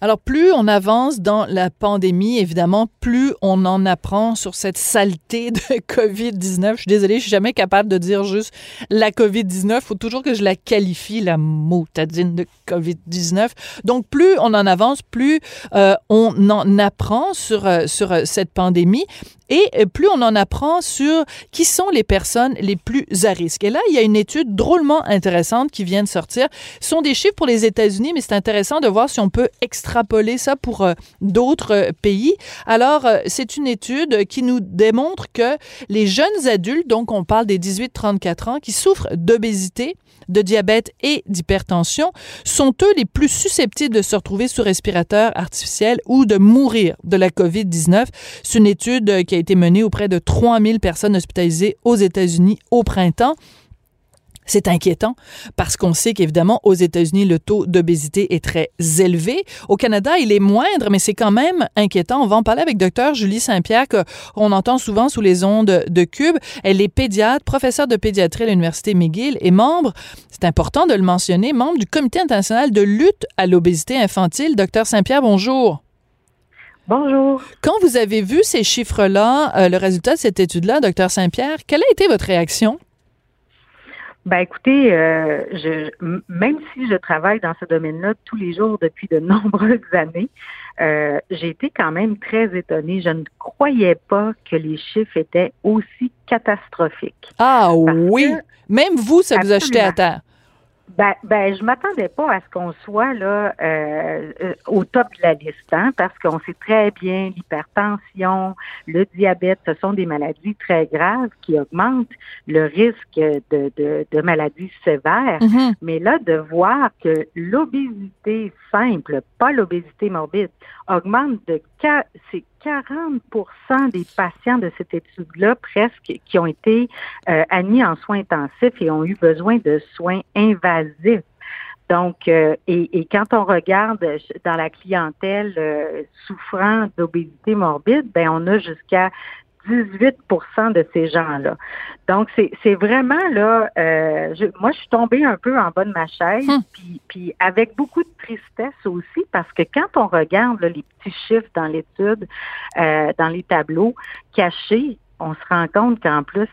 Alors, plus on avance dans la pandémie, évidemment, plus on en apprend sur cette saleté de COVID-19. Je suis désolée, je suis jamais capable de dire juste la COVID-19. Il faut toujours que je la qualifie, la motadine de COVID-19. Donc, plus on en avance, plus euh, on en apprend sur, euh, sur euh, cette pandémie et plus on en apprend sur qui sont les personnes les plus à risque. Et là, il y a une étude drôlement intéressante qui vient de sortir. Ce sont des chiffres pour les États-Unis, mais c'est intéressant de voir si on peut extrapoler ça pour euh, d'autres euh, pays. Alors, euh, c'est une étude qui nous démontre que les jeunes adultes, donc on parle des 18-34 ans, qui souffrent d'obésité, de diabète et d'hypertension, sont eux les plus susceptibles de se retrouver sous respirateur artificiel ou de mourir de la COVID-19. C'est une étude qui a été menée auprès de 3000 personnes hospitalisées aux États-Unis au printemps. C'est inquiétant parce qu'on sait qu'évidemment, aux États-Unis, le taux d'obésité est très élevé. Au Canada, il est moindre, mais c'est quand même inquiétant. On va en parler avec Dr. Julie Saint-Pierre, qu'on entend souvent sous les ondes de Cube. Elle est pédiatre, professeure de pédiatrie à l'Université McGill et membre, c'est important de le mentionner, membre du Comité international de lutte à l'obésité infantile. Dr. Saint-Pierre, bonjour. Bonjour. Quand vous avez vu ces chiffres-là, euh, le résultat de cette étude-là, Dr. Saint-Pierre, quelle a été votre réaction? Ben écoutez, euh, je, même si je travaille dans ce domaine-là tous les jours depuis de nombreuses années, euh, j'ai été quand même très étonnée. Je ne croyais pas que les chiffres étaient aussi catastrophiques. Ah oui, même vous, ça vous a jeté à terre. Ben, ben, je m'attendais pas à ce qu'on soit là euh, euh, au top de la liste, hein, parce qu'on sait très bien l'hypertension, le diabète, ce sont des maladies très graves qui augmentent le risque de, de, de maladies sévères. Mm-hmm. Mais là, de voir que l'obésité simple, pas l'obésité morbide, augmente de c'est 40% des patients de cette étude-là, presque, qui ont été euh, admis en soins intensifs et ont eu besoin de soins invasifs. Donc, euh, et, quand on regarde dans la clientèle euh, souffrant d'obésité morbide, ben on a jusqu'à 18% de ces gens-là. Donc, c'est vraiment là, euh, moi, je suis tombée un peu en bas de ma chaise, hum. puis, puis avec beaucoup de tristesse aussi, parce que quand on regarde les petits chiffres dans l'étude, euh, dans les tableaux cachés, on se rend compte qu'en plus,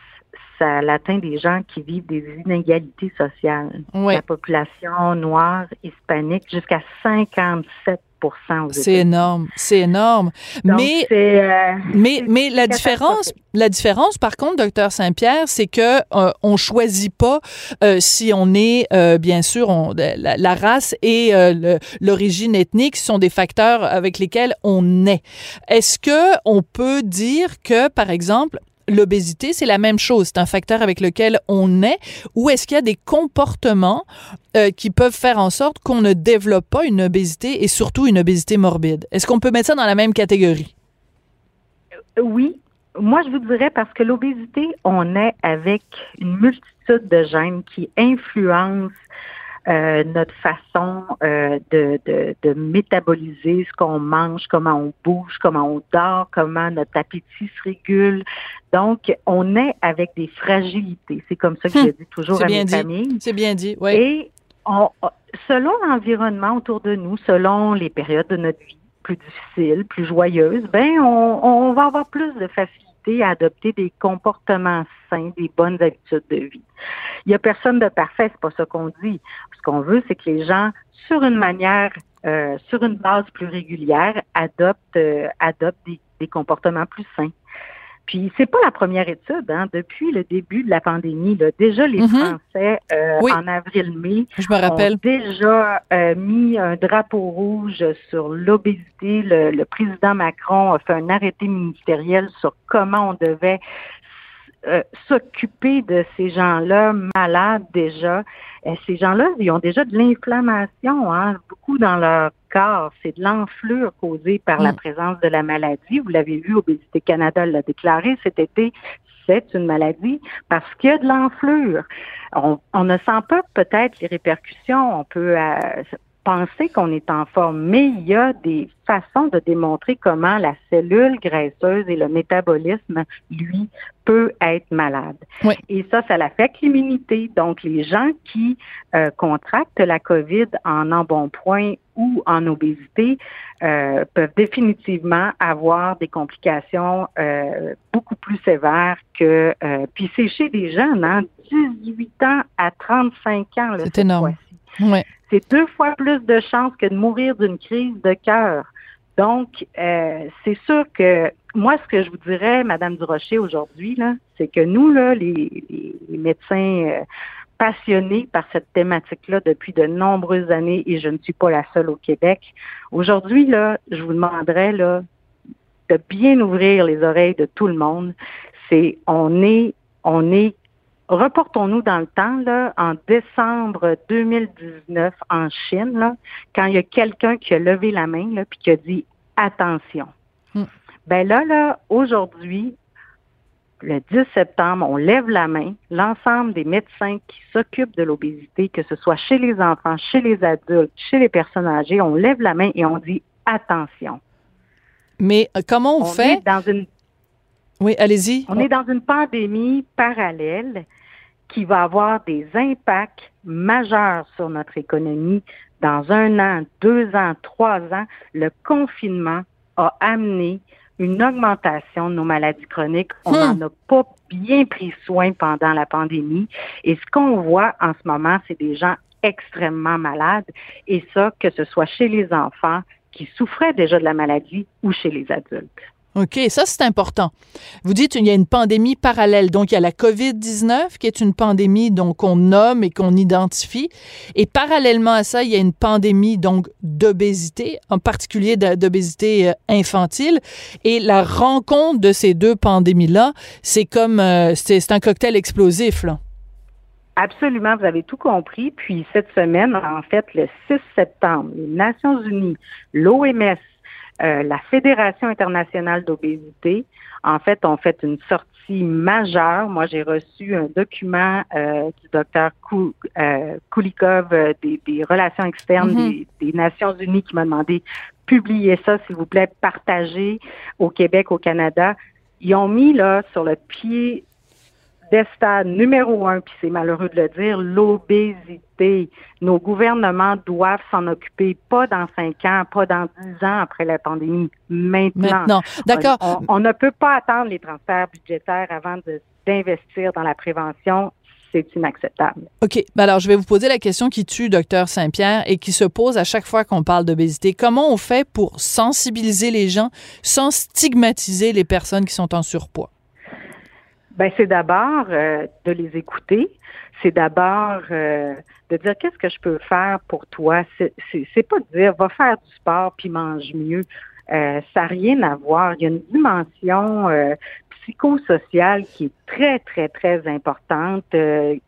ça atteint des gens qui vivent des inégalités sociales. La population noire, hispanique, jusqu'à 57 c'est énorme, c'est énorme. mais, euh, mais, mais la différence, la différence, par contre, docteur Saint-Pierre, c'est que euh, on choisit pas euh, si on est, bien sûr, on, la, race et l'origine ethnique sont des facteurs avec lesquels on naît. Est-ce que on peut dire que, par exemple, l'obésité, c'est la même chose. C'est un facteur avec lequel on est. Ou est-ce qu'il y a des comportements euh, qui peuvent faire en sorte qu'on ne développe pas une obésité et surtout une obésité morbide? Est-ce qu'on peut mettre ça dans la même catégorie? Euh, oui. Moi, je vous dirais parce que l'obésité, on est avec une multitude de gènes qui influencent euh, notre façon euh, de, de, de, métaboliser ce qu'on mange, comment on bouge, comment on dort, comment notre appétit se régule. Donc, on est avec des fragilités. C'est comme ça que je hum. dis toujours à mes familles. C'est bien dit, oui. Et on, selon l'environnement autour de nous, selon les périodes de notre vie plus difficiles, plus joyeuses, ben on, on va avoir plus de facilité à adopter des comportements sains, des bonnes habitudes de vie. Il n'y a personne de parfait, c'est pas ça qu'on dit. Ce qu'on veut, c'est que les gens, sur une manière, euh, sur une base plus régulière, adoptent, euh, adoptent des comportements plus sains. Puis c'est pas la première étude, hein. Depuis le début de la pandémie, là, déjà les mhm. Français euh, en avril-mai ont déjà euh, mis un drapeau rouge sur l'obésité. Le, président Macron a fait un arrêté ministériel sur comment on devait euh, s'occuper de ces gens-là malades déjà. ces gens-là, ils ont déjà de l'inflammation, hein, beaucoup dans leur corps, c'est de l'enflure causée par la mm. présence de la maladie. Vous l'avez vu, Obésité Canada l'a déclaré cet été, c'est une maladie parce qu'il y a de l'enflure. On, ne sent pas peut-être les répercussions. On peut euh, penser qu'on est en forme, mais il y a des façon de démontrer comment la cellule graisseuse et le métabolisme, lui, peut être malade. Et ça, ça l'affecte l'immunité. Donc, les gens qui euh, contractent la COVID en embonpoint ou en obésité euh, peuvent définitivement avoir des complications euh, beaucoup plus sévères que... puis c'est chez des jeunes, hein, 18 ans à 35 ans. C'est énorme. C'est deux fois plus de chances que de mourir d'une crise de cœur. Donc, euh, c'est sûr que moi, ce que je vous dirais, Madame Durocher, aujourd'hui, là, c'est que nous, là, les, médecins euh, passionnés par cette thématique-là depuis de nombreuses années, et je ne suis pas la seule au Québec, aujourd'hui, là, je vous demanderais là, de bien ouvrir les oreilles de tout le monde. C'est on est on est reportons-nous dans le temps, là, en décembre 2019 en Chine, là, quand il y a quelqu'un qui a levé la main là, puis qui a dit attention. Hmm. Ben là, là, aujourd'hui, le 10 septembre, on lève la main. L'ensemble des médecins qui s'occupent de l'obésité, que ce soit chez les enfants, chez les adultes, chez les personnes âgées, on lève la main et on dit attention. Mais euh, comment on, fait? dans une oui, allez-y. On est dans une pandémie parallèle qui va avoir des impacts majeurs sur notre économie dans un an, deux ans, trois ans. Le confinement a amené une augmentation de nos maladies chroniques. On n'en hmm. a pas bien pris soin pendant la pandémie. Et ce qu'on voit en ce moment, c'est des gens extrêmement malades. Et ça, que ce soit chez les enfants qui souffraient déjà de la maladie ou chez les adultes. OK, ça c'est important. Vous dites qu'il y a une pandémie parallèle. Donc il y a la COVID-19 qui est une pandémie donc qu'on nomme et qu'on identifie et parallèlement à ça, il y a une pandémie donc d'obésité, en particulier d'obésité euh, infantile et la rencontre de ces deux pandémies-là, c'est comme euh, c'est un cocktail explosif là. Absolument, vous avez tout compris. Puis cette semaine, en fait, le 6 septembre, les Nations Unies, l'OMS, euh, la Fédération internationale d'obésité, en fait, ont fait une sortie majeure. Moi, j'ai reçu un document euh, du docteur euh, Kulikov des, relations externes mm-hmm. des, Nations Unies qui m'a demandé publier ça, s'il vous plaît, partager au Québec, au Canada. Ils ont mis là sur le pied stade numéro un, puis c'est malheureux de le dire, l'obésité. Nos gouvernements doivent s'en occuper, pas dans cinq ans, pas dans dix ans après la pandémie, maintenant. d'accord. On, ne peut pas attendre les transferts budgétaires avant d'investir dans la prévention c'est inacceptable. OK. Ben alors, je vais vous poser la question qui tue docteur Saint-Pierre et qui se pose à chaque fois qu'on parle d'obésité. Comment on fait pour sensibiliser les gens sans stigmatiser les personnes qui sont en surpoids? Ben c'est d'abord euh, de les écouter, c'est d'abord euh, de dire qu'est-ce que je peux faire pour toi? C'est pas de dire va faire du sport puis mange mieux. Euh, ça n'a rien à voir. Il y a une dimension psychosociale qui est très, très, très importante.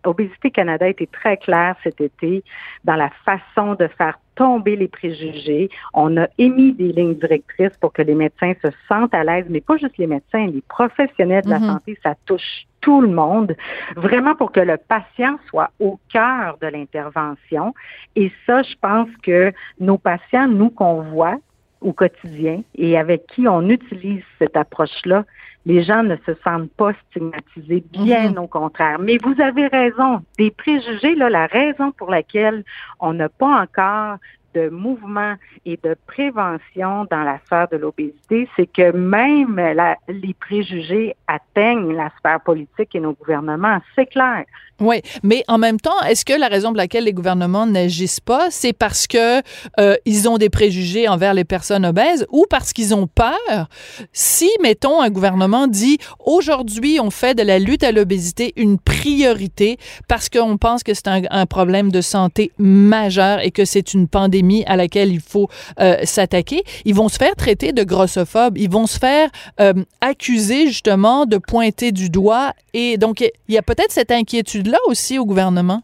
Obésité Canada été très clair cet été dans la façon de faire tomber les préjugés. On a émis des lignes directrices pour que les médecins se sentent à l'aise, mais pas juste les médecins, les professionnels de la mhm. santé, ça touche tout le monde, vraiment pour que le patient soit au cœur de l'intervention. Et ça, je pense que nos patients, nous qu'on voit au quotidien et avec qui on utilise cette approche-là, les gens ne se sentent pas stigmatisés, bien mhm. au contraire. Mais vous avez raison, des préjugés, là, la raison pour laquelle on n'a pas encore de mouvement et de prévention dans la sphère de l'obésité, c'est que même les préjugés atteignent la sphère politique et nos gouvernements. C'est clair. Oui, mais en même temps, est-ce que la raison pour laquelle les gouvernements n'agissent pas, c'est parce que euh, ils ont des préjugés envers les personnes obèses ou parce qu'ils ont peur? Si, mettons, un gouvernement dit aujourd'hui, on fait de la lutte à l'obésité une priorité parce qu'on pense que c'est un, un, problème de santé majeur et que c'est une pandémie à laquelle il faut euh, s'attaquer, ils vont se faire traiter de grossophobes, ils vont se faire euh, accuser justement de pointer du doigt et donc il y a peut-être cette inquiétude là aussi au gouvernement?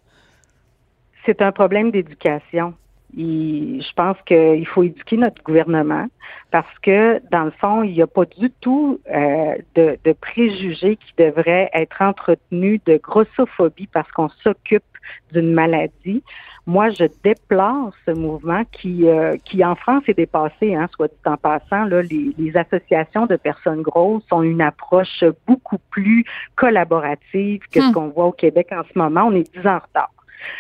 C'est un problème d'éducation. je pense qu'il faut éduquer notre gouvernement parce que, dans le fond, il n'y a pas du tout euh, de, préjugés qui devraient être entretenus de grossophobie parce qu'on s'occupe d'une maladie. Moi, je déplore ce mouvement qui, euh, qui en France est dépassé, hein, soit dit en passant. Là, les, les associations de personnes grosses ont une approche beaucoup plus collaborative que ce hmm. qu'on voit au Québec en ce moment. On est dix ans en retard.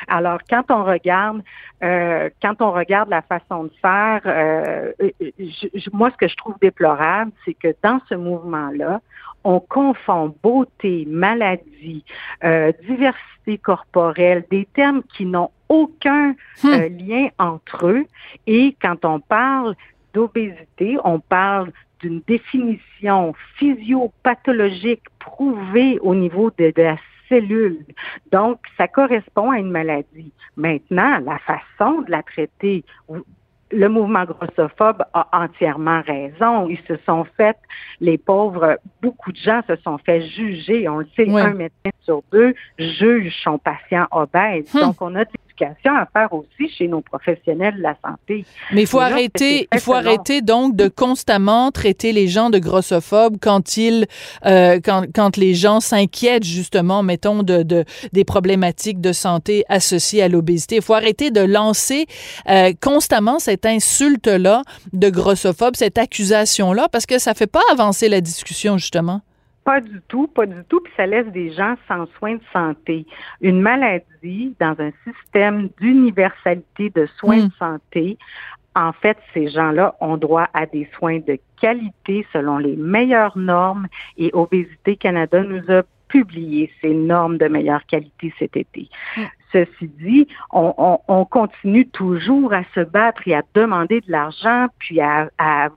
Alors, quand on regarde, euh, quand on regarde la façon de faire, euh, moi, ce que je trouve déplorable, c'est que dans ce mouvement-là, on confond beauté, maladie, euh, diversité corporelle, des termes qui n'ont aucun hmm. lien entre eux. Et quand on parle d'obésité, on parle d'une définition physiopathologique prouvée au niveau de, de la cellules. Donc, ça correspond à une maladie. Maintenant, la façon de la traiter, le mouvement grossophobe a entièrement raison. Ils se sont fait, les pauvres, beaucoup de gens se sont fait juger. On le sait, un médecin sur deux juge son patient obèse. Hum. Donc, on a à faire aussi chez nos professionnels de la santé. Mais il faut arrêter, il faut arrêter donc de constamment traiter les gens de grossophobes quand ils, euh, quand, quand les gens s'inquiètent justement, mettons, de, de, des problématiques de santé associées à l'obésité. Il faut arrêter de lancer euh, constamment cette insulte-là de grossophobe, cette accusation-là, parce que ça fait pas avancer la discussion justement. Pas du tout, pas du tout, puis ça laisse des gens sans soins de santé. Une maladie dans un système d'universalité de soins de hmm. santé, en fait, ces gens-là ont droit à des soins de qualité selon les meilleures normes et Obésité Canada nous a publié ces normes de meilleure qualité cet été. Ceci dit, on, continue toujours à se battre et à demander de l'argent, puis à,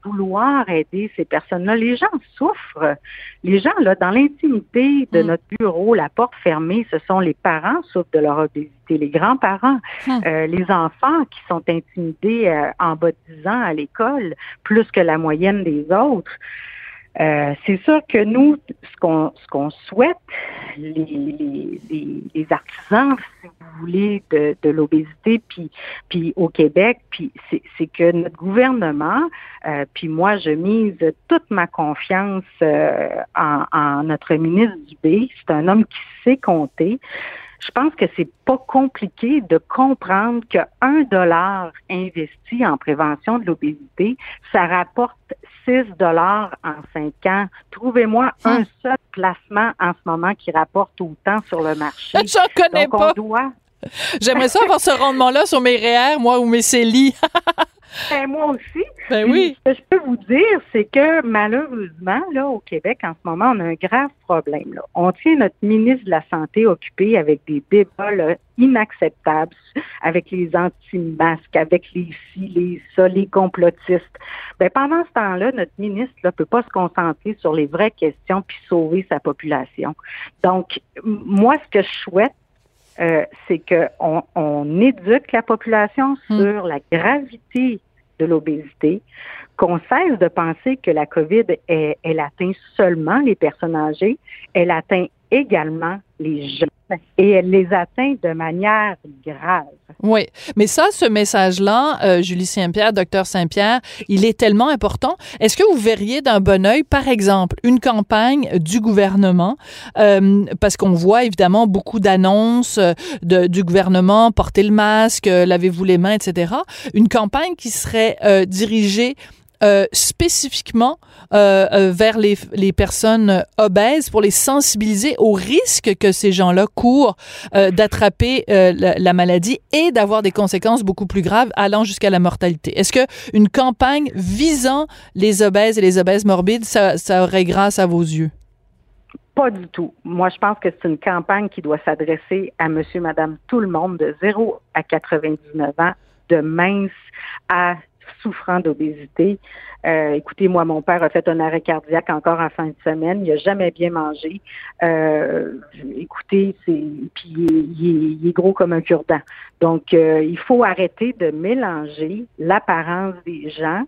vouloir aider ces personnes-là. Les gens souffrent. Les gens, là, dans l'intimité de mm. notre bureau, la porte fermée, ce sont les parents souffrent de leur obésité, les grands-parents, mm. euh, les enfants qui sont intimidés euh, en bas de 10 ans à l'école, plus que la moyenne des autres. Euh, c'est sûr que nous, ce qu'on ce qu'on souhaite, les, les, les, artisans, si vous voulez, de, de l'obésité, puis puis au Québec, puis c'est que notre gouvernement, euh, puis moi, je mise toute ma confiance euh, en, en notre ministre Dubé. C'est un homme qui sait compter je pense que c'est pas compliqué de comprendre que un dollar investi en prévention de l'obésité, ça rapporte 6 dollars en cinq ans. Trouvez-moi un hum. seul placement en ce moment qui rapporte autant sur le marché. J'en connais pas. J'aimerais ça avoir ce rendement-là sur mes REER, moi, ou mes CELI. Ben, moi aussi. Ben oui. Ce que je peux vous dire, c'est que malheureusement, là, au Québec, en ce moment, on a un grave problème. Là. On tient notre ministre de la Santé occupé avec des débats inacceptables, avec les anti-masques, avec les ci, les ça, les complotistes. Ben, pendant ce temps-là, notre ministre ne peut pas se concentrer sur les vraies questions puis sauver sa population. Donc, moi, ce que je souhaite, euh, c'est qu'on on éduque la population hmm. sur la gravité de l'obésité, qu'on cesse de penser que la COVID, elle atteint seulement les personnes âgées, elle atteint également les jeunes et elle les atteint de manière grave. Oui, mais ça, ce message-là, euh, Julie Saint-Pierre, docteur Saint-Pierre, il est tellement important. Est-ce que vous verriez d'un bon oeil, par exemple, une campagne du gouvernement, euh, parce qu'on voit évidemment beaucoup d'annonces euh, du gouvernement, portez le masque, lavez-vous les mains, etc. Une campagne qui serait dirigée euh, spécifiquement euh, euh, vers les, les, personnes obèses pour les sensibiliser au risque que ces gens-là courent d'attraper la, la, maladie et d'avoir des conséquences beaucoup plus graves allant jusqu'à la mortalité. Est-ce que une campagne visant les obèses et les obèses morbides, ça, ça aurait grâce à vos yeux? Pas du tout. Moi, je pense que c'est une campagne qui doit s'adresser à monsieur, madame, tout le monde, de 0 à 99 ans, de mince à souffrant d'obésité. Euh, écoutez, moi, mon père a fait un arrêt cardiaque encore en fin de semaine. Il n'a jamais bien mangé. Euh, écoutez, c'est puis il est, gros comme un cure-dent. Donc, euh, il faut arrêter de mélanger l'apparence des gens.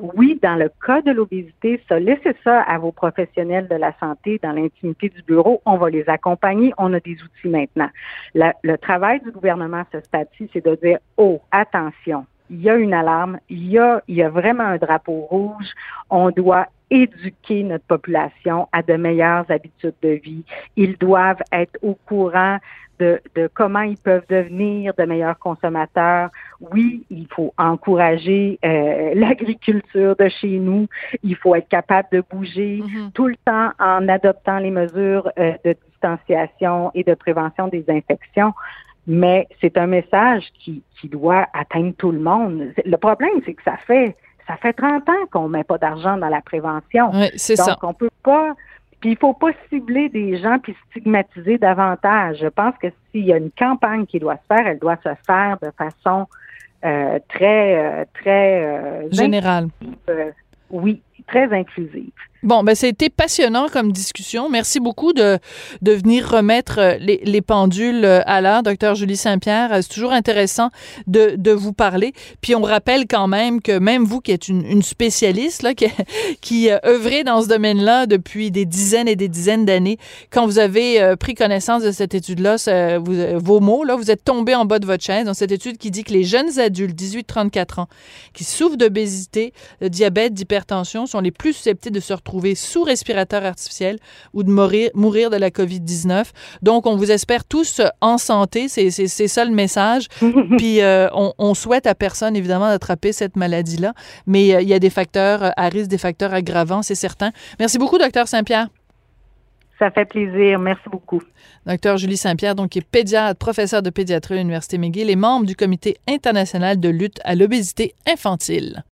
Oui, dans le cas de l'obésité, ça, laissez ça à vos professionnels de la santé dans l'intimité du bureau. On va les accompagner. On a des outils maintenant. le travail du gouvernement à ce stade-ci, c'est de dire, oh, attention, il y a une alarme, il y a, il y a vraiment un drapeau rouge. On doit éduquer notre population à de meilleures habitudes de vie. Ils doivent être au courant de, comment ils peuvent devenir de meilleurs consommateurs. Oui, il faut encourager euh, l'agriculture de chez nous. Il faut être capable de bouger mm-hmm. tout le temps en adoptant les mesures euh, de distanciation et de prévention des infections mais c'est un message qui, qui doit atteindre tout le monde. Le problème, c'est que ça fait ça fait 30 ans qu'on met pas d'argent dans la prévention. Oui, c'est ça. Donc, on peut pas. Puis il faut pas cibler des gens puis stigmatiser davantage. Je pense que s'il y a une campagne qui doit se faire, elle doit se faire de façon euh, très, euh, très euh, générale. oui, très inclusive. Bon, ben c'était passionnant comme discussion. Merci beaucoup de, de venir remettre euh, les, les pendules euh, à l'heure, docteur Julie Saint-Pierre. C'est toujours intéressant de, de vous parler. Puis on rappelle quand même que même vous qui êtes une, une spécialiste, là, qui, qui euh, œuvrez dans ce domaine-là depuis des dizaines et des dizaines d'années, quand vous avez pris connaissance de cette étude-là, vos mots, là, vous êtes tombé en bas de votre chaise dans cette étude qui dit que les jeunes adultes, 18-34 ans, qui souffrent d'obésité, de diabète, d'hypertension, sont les plus susceptibles de se retrouver sous respirateur artificiel ou de mourir, mourir de la COVID-19. Donc, on vous espère tous en santé. C'est ça le message. Puis, euh, on, souhaite à personne, évidemment, d'attraper cette maladie-là. Mais euh, il y a des facteurs euh, à risque, des facteurs aggravants, c'est certain. Merci beaucoup, docteur Saint-Pierre. Ça fait plaisir. Merci beaucoup. Docteur Julie Saint-Pierre, donc, qui est pédiatre, professeur de pédiatrie à l'Université McGill et membre du Comité international de lutte à l'obésité infantile.